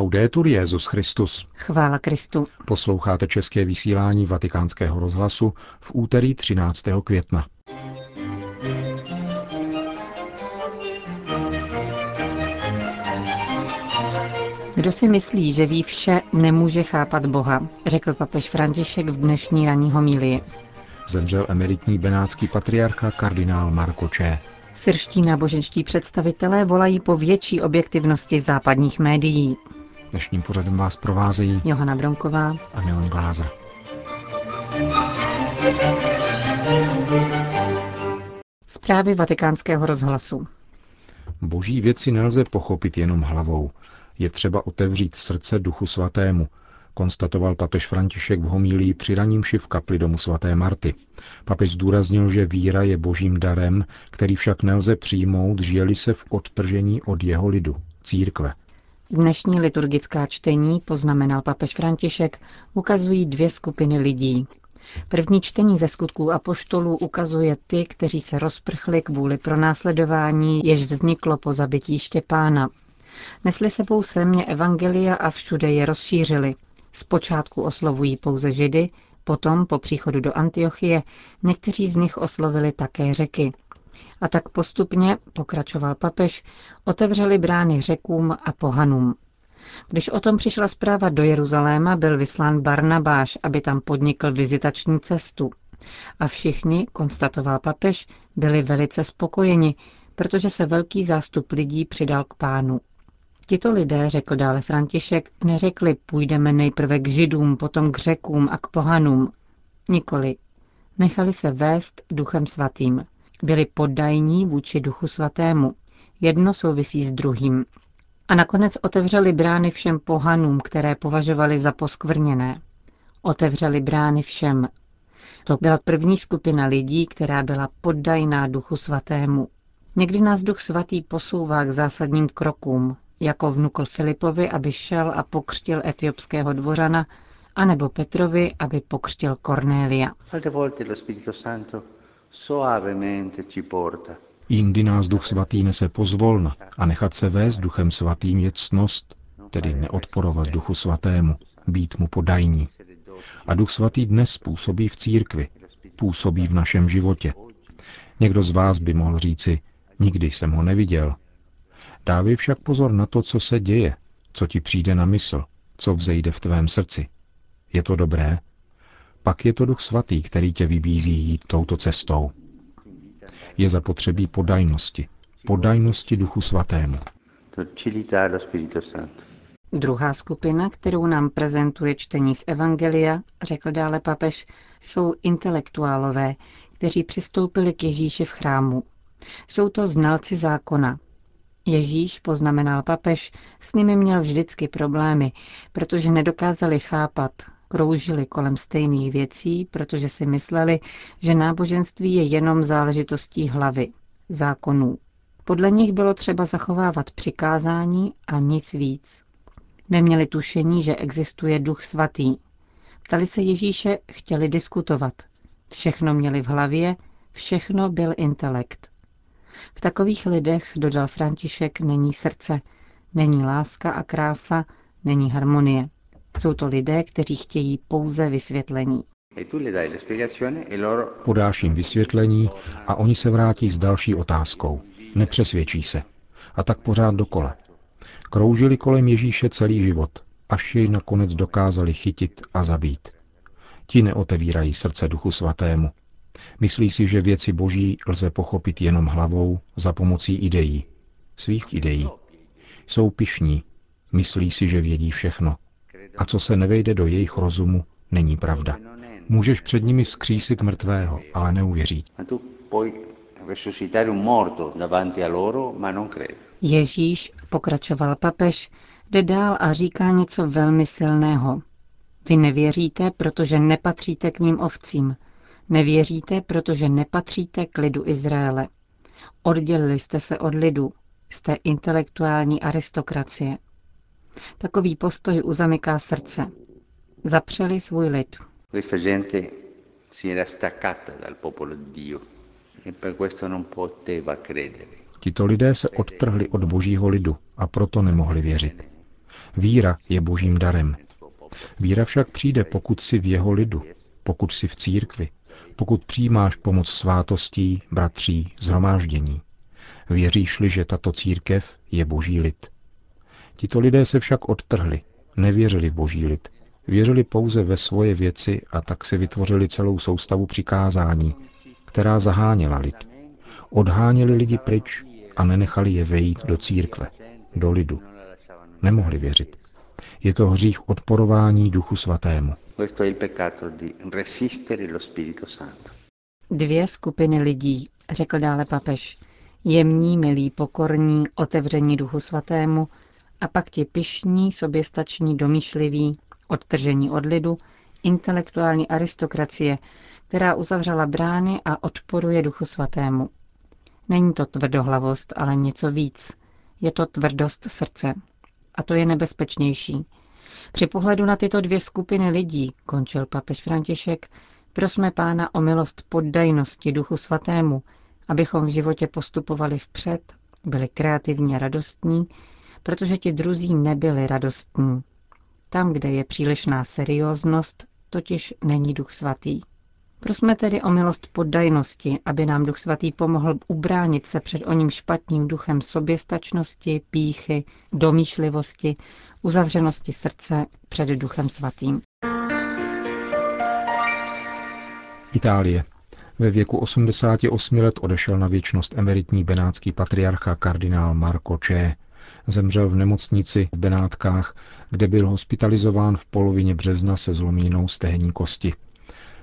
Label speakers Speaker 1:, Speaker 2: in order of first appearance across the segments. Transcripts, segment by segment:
Speaker 1: Laudetur Jezus Christus.
Speaker 2: Chvála Kristu.
Speaker 1: Posloucháte české vysílání Vatikánského rozhlasu v úterý 13. května.
Speaker 2: Kdo si myslí, že ví vše, nemůže chápat Boha, řekl papež František v dnešní ranní homílii.
Speaker 1: Zemřel emeritní benátský patriarcha kardinál Marko Č.
Speaker 2: Syrští náboženští představitelé volají po větší objektivnosti západních médií.
Speaker 1: Dnešním pořadem vás provázejí
Speaker 2: Johana Bronková
Speaker 1: a Milan Glázer.
Speaker 2: Zprávy vatikánského rozhlasu.
Speaker 1: Boží věci nelze pochopit jenom hlavou. Je třeba otevřít srdce Duchu Svatému, konstatoval papež František v homílii při ranímši v kapli domu svaté Marty. Papež zdůraznil, že víra je božím darem, který však nelze přijmout, žijeli se v odtržení od jeho lidu, církve.
Speaker 2: Dnešní liturgická čtení, poznamenal papež František, ukazují dvě skupiny lidí. První čtení ze skutků apoštolů ukazuje ty, kteří se rozprchli kvůli pronásledování, jež vzniklo po zabití Štěpána. Nesli sebou semě evangelia a všude je rozšířili. Zpočátku oslovují pouze židy, potom po příchodu do Antiochie někteří z nich oslovili také řeky. A tak postupně, pokračoval papež, otevřeli brány řekům a pohanům. Když o tom přišla zpráva do Jeruzaléma, byl vyslán Barnabáš, aby tam podnikl vizitační cestu. A všichni, konstatoval papež, byli velice spokojeni, protože se velký zástup lidí přidal k pánu. Tito lidé, řekl dále František, neřekli půjdeme nejprve k židům, potom k řekům a k pohanům. Nikoli. Nechali se vést duchem svatým. Byli poddajní vůči duchu svatému. Jedno souvisí s druhým. A nakonec otevřeli brány všem pohanům, které považovali za poskvrněné. Otevřeli brány všem. To byla první skupina lidí, která byla poddajná duchu svatému. Někdy nás duch svatý posouvá k zásadním krokům, jako vnukl Filipovi, aby šel a pokřtil etiopského dvořana, anebo Petrovi, aby pokřtil Kornélia.
Speaker 1: Jindy nás duch svatý nese pozvolna a nechat se vést duchem svatým je ctnost, tedy neodporovat duchu svatému, být mu podajní. A duch svatý dnes působí v církvi, působí v našem životě. Někdo z vás by mohl říci, nikdy jsem ho neviděl, Dávej však pozor na to, co se děje, co ti přijde na mysl, co vzejde v tvém srdci. Je to dobré? Pak je to Duch Svatý, který tě vybízí jít touto cestou. Je zapotřebí podajnosti, podajnosti Duchu Svatému.
Speaker 2: Druhá skupina, kterou nám prezentuje čtení z Evangelia, řekl dále papež, jsou intelektuálové, kteří přistoupili k Ježíši v chrámu. Jsou to znalci zákona, Ježíš, poznamenal papež, s nimi měl vždycky problémy, protože nedokázali chápat, kroužili kolem stejných věcí, protože si mysleli, že náboženství je jenom záležitostí hlavy, zákonů. Podle nich bylo třeba zachovávat přikázání a nic víc. Neměli tušení, že existuje duch svatý. Ptali se Ježíše, chtěli diskutovat. Všechno měli v hlavě, všechno byl intelekt. V takových lidech, dodal František, není srdce, není láska a krása, není harmonie. Jsou to lidé, kteří chtějí pouze vysvětlení.
Speaker 1: E Podáš jim vysvětlení a oni se vrátí s další otázkou. Nepřesvědčí se. A tak pořád dokola. Kroužili kolem Ježíše celý život, až jej nakonec dokázali chytit a zabít. Ti neotevírají srdce Duchu Svatému, Myslí si, že věci boží lze pochopit jenom hlavou za pomocí ideí, svých ideí. Jsou pišní, myslí si, že vědí všechno. A co se nevejde do jejich rozumu, není pravda. Můžeš před nimi vzkřísit mrtvého, ale neuvěří.
Speaker 2: Ježíš, pokračoval papež, jde dál a říká něco velmi silného. Vy nevěříte, protože nepatříte k mým ovcím. Nevěříte, protože nepatříte k lidu Izraele. Oddělili jste se od lidu, jste intelektuální aristokracie. Takový postoj uzamyká srdce. Zapřeli svůj lid.
Speaker 1: E Tito lidé se odtrhli od božího lidu a proto nemohli věřit. Víra je božím darem. Víra však přijde, pokud si v jeho lidu, pokud si v církvi, pokud přijímáš pomoc svátostí, bratří, zhromáždění. Věříš-li, že tato církev je boží lid. Tito lidé se však odtrhli, nevěřili v boží lid, věřili pouze ve svoje věci a tak si vytvořili celou soustavu přikázání, která zaháněla lid. Odháněli lidi pryč a nenechali je vejít do církve, do lidu. Nemohli věřit. Je to hřích odporování Duchu Svatému.
Speaker 2: Dvě skupiny lidí, řekl dále papež. Jemní, milí, pokorní, otevření Duchu Svatému a pak ti pišní, soběstační, domýšliví, odtržení od lidu, intelektuální aristokracie, která uzavřela brány a odporuje Duchu Svatému. Není to tvrdohlavost, ale něco víc. Je to tvrdost srdce. A to je nebezpečnější. Při pohledu na tyto dvě skupiny lidí, končil papež František, prosme pána o milost poddajnosti Duchu Svatému, abychom v životě postupovali vpřed, byli kreativní a radostní, protože ti druzí nebyli radostní. Tam, kde je přílišná serióznost, totiž není Duch Svatý. Prosme tedy o milost poddajnosti, aby nám Duch Svatý pomohl ubránit se před oním špatným duchem soběstačnosti, píchy, domýšlivosti, uzavřenosti srdce před Duchem Svatým.
Speaker 1: Itálie. Ve věku 88 let odešel na věčnost emeritní benátský patriarcha kardinál Marco Če. Zemřel v nemocnici v Benátkách, kde byl hospitalizován v polovině března se zlomínou stehenní kosti.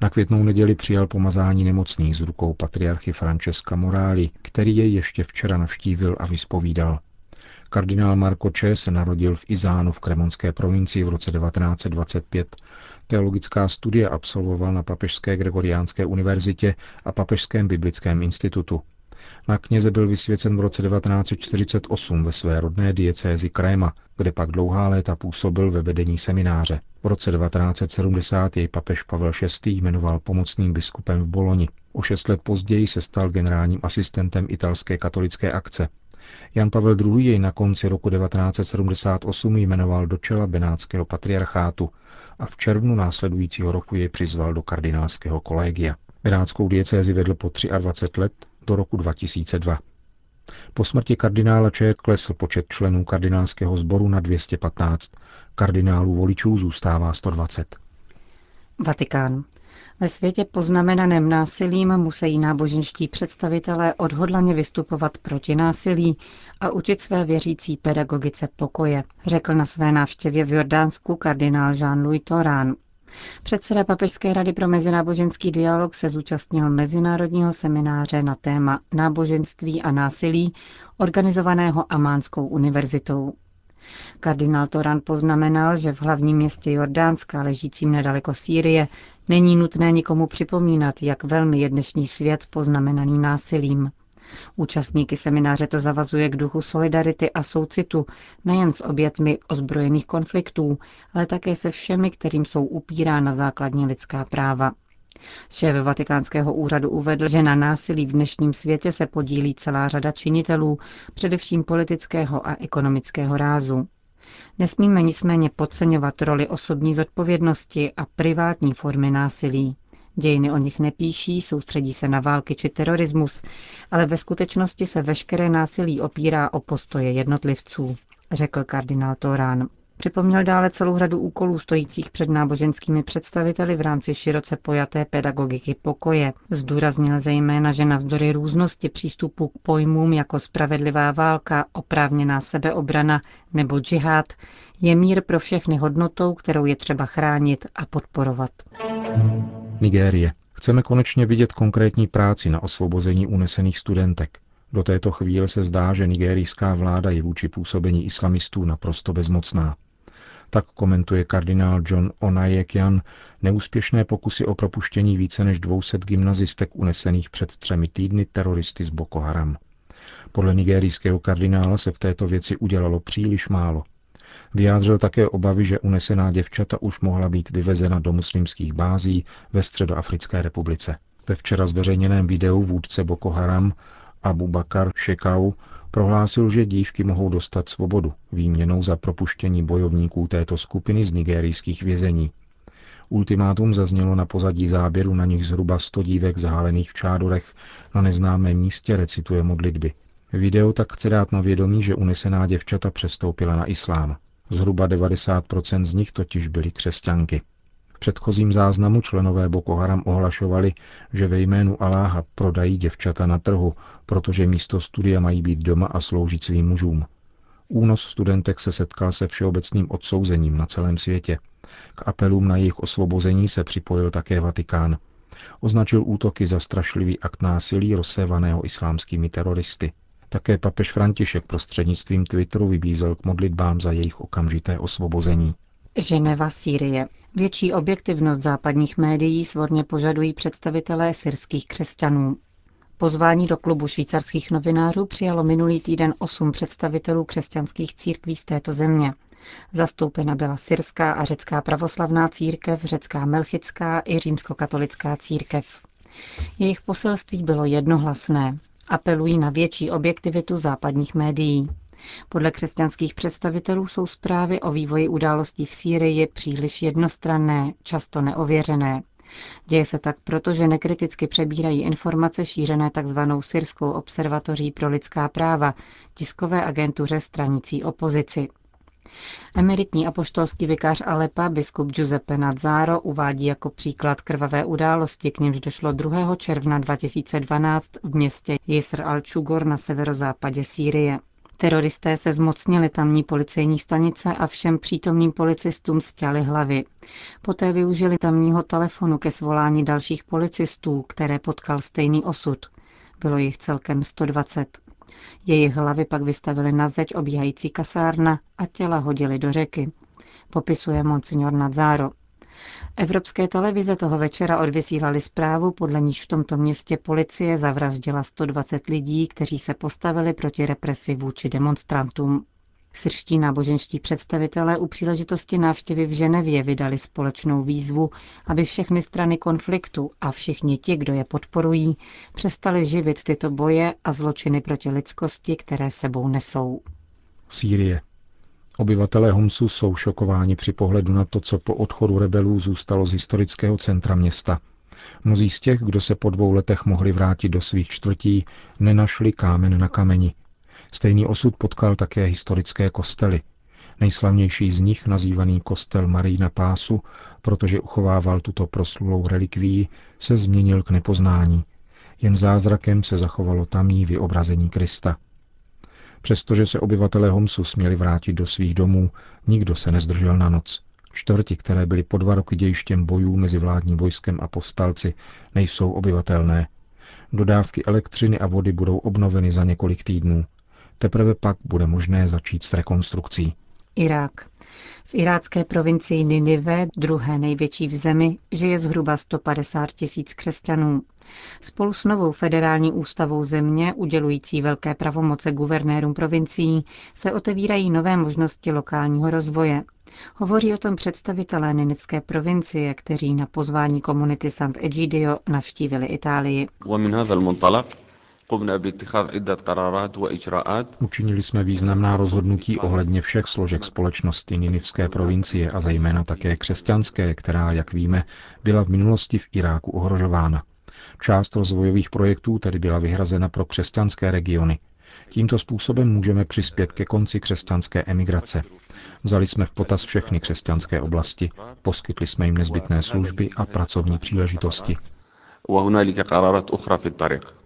Speaker 1: Na květnou neděli přijal pomazání nemocných z rukou patriarchy Francesca Moráli, který jej ještě včera navštívil a vyspovídal. Kardinál Marko Če se narodil v Izánu v Kremonské provincii v roce 1925. Teologická studie absolvoval na Papežské Gregoriánské univerzitě a Papežském biblickém institutu. Na kněze byl vysvěcen v roce 1948 ve své rodné diecézi Kréma, kde pak dlouhá léta působil ve vedení semináře. V roce 1970 jej papež Pavel VI. jmenoval pomocným biskupem v Boloni. O šest let později se stal generálním asistentem italské katolické akce. Jan Pavel II. jej na konci roku 1978 jmenoval do čela benátského patriarchátu a v červnu následujícího roku jej přizval do kardinálského kolegia. Benátskou diecézi vedl po 23 let do roku 2002. Po smrti kardinála Če klesl počet členů kardinálského sboru na 215. Kardinálů voličů zůstává 120.
Speaker 2: Vatikán. Ve světě poznamenaném násilím musí náboženští představitelé odhodlaně vystupovat proti násilí a učit své věřící pedagogice pokoje, řekl na své návštěvě v Jordánsku kardinál Jean-Louis Torán. Předseda Papežské rady pro mezináboženský dialog se zúčastnil mezinárodního semináře na téma náboženství a násilí, organizovaného Amánskou univerzitou. Kardinál Toran poznamenal, že v hlavním městě Jordánska, ležícím nedaleko Sýrie, není nutné nikomu připomínat, jak velmi je dnešní svět poznamenaný násilím. Účastníky semináře to zavazuje k duchu solidarity a soucitu nejen s obětmi ozbrojených konfliktů, ale také se všemi, kterým jsou upírána základní lidská práva. Šéf Vatikánského úřadu uvedl, že na násilí v dnešním světě se podílí celá řada činitelů, především politického a ekonomického rázu. Nesmíme nicméně podceňovat roli osobní zodpovědnosti a privátní formy násilí. Dějiny o nich nepíší, soustředí se na války či terorismus, ale ve skutečnosti se veškeré násilí opírá o postoje jednotlivců, řekl kardinál Torán. Připomněl dále celou řadu úkolů stojících před náboženskými představiteli v rámci široce pojaté pedagogiky pokoje. Zdůraznil zejména, že navzdory různosti přístupu k pojmům jako spravedlivá válka, oprávněná sebeobrana nebo džihad, je mír pro všechny hodnotou, kterou je třeba chránit a podporovat.
Speaker 1: Nigérie. Chceme konečně vidět konkrétní práci na osvobození unesených studentek. Do této chvíle se zdá, že nigerijská vláda je vůči působení islamistů naprosto bezmocná. Tak komentuje kardinál John Onajekian neúspěšné pokusy o propuštění více než 200 gymnazistek unesených před třemi týdny teroristy z Boko Haram. Podle nigerijského kardinála se v této věci udělalo příliš málo. Vyjádřil také obavy, že unesená děvčata už mohla být vyvezena do muslimských bází ve Středoafrické republice. Ve včera zveřejněném videu vůdce Boko Haram Abu Bakar Shekau Prohlásil, že dívky mohou dostat svobodu výměnou za propuštění bojovníků této skupiny z nigerijských vězení. Ultimátum zaznělo na pozadí záběru, na nich zhruba 100 dívek zahálených v čádorech na neznámém místě recituje modlitby. Video tak chce dát na vědomí, že unesená děvčata přestoupila na islám. Zhruba 90% z nich totiž byly křesťanky. V předchozím záznamu členové Boko Haram ohlašovali, že ve jménu Aláha prodají děvčata na trhu, protože místo studia mají být doma a sloužit svým mužům. Únos studentek se setkal se všeobecným odsouzením na celém světě. K apelům na jejich osvobození se připojil také Vatikán. Označil útoky za strašlivý akt násilí rozsévaného islámskými teroristy. Také papež František prostřednictvím Twitteru vybízel k modlitbám za jejich okamžité osvobození.
Speaker 2: Ženeva, Sýrie. Větší objektivnost západních médií svorně požadují představitelé syrských křesťanů. Pozvání do klubu švýcarských novinářů přijalo minulý týden osm představitelů křesťanských církví z této země. Zastoupena byla syrská a řecká pravoslavná církev, řecká melchická i římskokatolická církev. Jejich poselství bylo jednohlasné. Apelují na větší objektivitu západních médií. Podle křesťanských představitelů jsou zprávy o vývoji událostí v Sýrii příliš jednostranné, často neověřené. Děje se tak proto, že nekriticky přebírají informace šířené tzv. Syrskou observatoří pro lidská práva, tiskové agentuře stranící opozici. Emeritní apoštolský vikář Alepa, biskup Giuseppe Nazzaro, uvádí jako příklad krvavé události, k němž došlo 2. června 2012 v městě Jisr al-Čugor na severozápadě Sýrie. Teroristé se zmocnili tamní policejní stanice a všem přítomným policistům stěli hlavy. Poté využili tamního telefonu ke svolání dalších policistů, které potkal stejný osud. Bylo jich celkem 120. Jejich hlavy pak vystavili na zeď obíhající kasárna a těla hodili do řeky. Popisuje monsignor Nadzáro. Evropské televize toho večera odvysílali zprávu, podle níž v tomto městě policie zavraždila 120 lidí, kteří se postavili proti represi vůči demonstrantům. Srští náboženští představitelé u příležitosti návštěvy v Ženevě vydali společnou výzvu, aby všechny strany konfliktu a všichni ti, kdo je podporují, přestali živit tyto boje a zločiny proti lidskosti, které sebou nesou.
Speaker 1: Sýrie. Obyvatelé Homsu jsou šokováni při pohledu na to, co po odchodu rebelů zůstalo z historického centra města. Mnozí z těch, kdo se po dvou letech mohli vrátit do svých čtvrtí, nenašli kámen na kameni. Stejný osud potkal také historické kostely. Nejslavnější z nich, nazývaný kostel Marína Pásu, protože uchovával tuto proslulou relikví, se změnil k nepoznání. Jen zázrakem se zachovalo tamní vyobrazení Krista. Přestože se obyvatelé Homsu směli vrátit do svých domů, nikdo se nezdržel na noc. Čtvrti, které byly po dva roky dějištěm bojů mezi vládním vojskem a povstalci, nejsou obyvatelné. Dodávky elektřiny a vody budou obnoveny za několik týdnů. Teprve pak bude možné začít s rekonstrukcí.
Speaker 2: Irák. V irácké provincii Ninive, druhé největší v zemi, žije zhruba 150 tisíc křesťanů. Spolu s novou federální ústavou země, udělující velké pravomoce guvernérům provincií, se otevírají nové možnosti lokálního rozvoje. Hovoří o tom představitelé Ninivské provincie, kteří na pozvání komunity Sant'Egidio navštívili Itálii.
Speaker 1: Učinili jsme významná rozhodnutí ohledně všech složek společnosti Ninivské provincie a zejména také křesťanské, která, jak víme, byla v minulosti v Iráku ohrožována. Část rozvojových projektů tedy byla vyhrazena pro křesťanské regiony. Tímto způsobem můžeme přispět ke konci křesťanské emigrace. Vzali jsme v potaz všechny křesťanské oblasti, poskytli jsme jim nezbytné služby a pracovní příležitosti.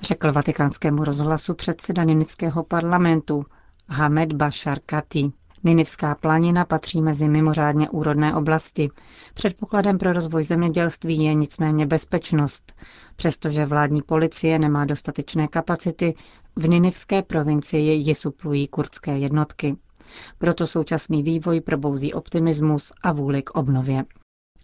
Speaker 2: Řekl vatikánskému rozhlasu předseda Ninického parlamentu Hamed Bashar Kati. Ninivská planina patří mezi mimořádně úrodné oblasti. Předpokladem pro rozvoj zemědělství je nicméně bezpečnost. Přestože vládní policie nemá dostatečné kapacity, v Ninivské provincii ji suplují kurdské jednotky. Proto současný vývoj probouzí optimismus a vůli k obnově.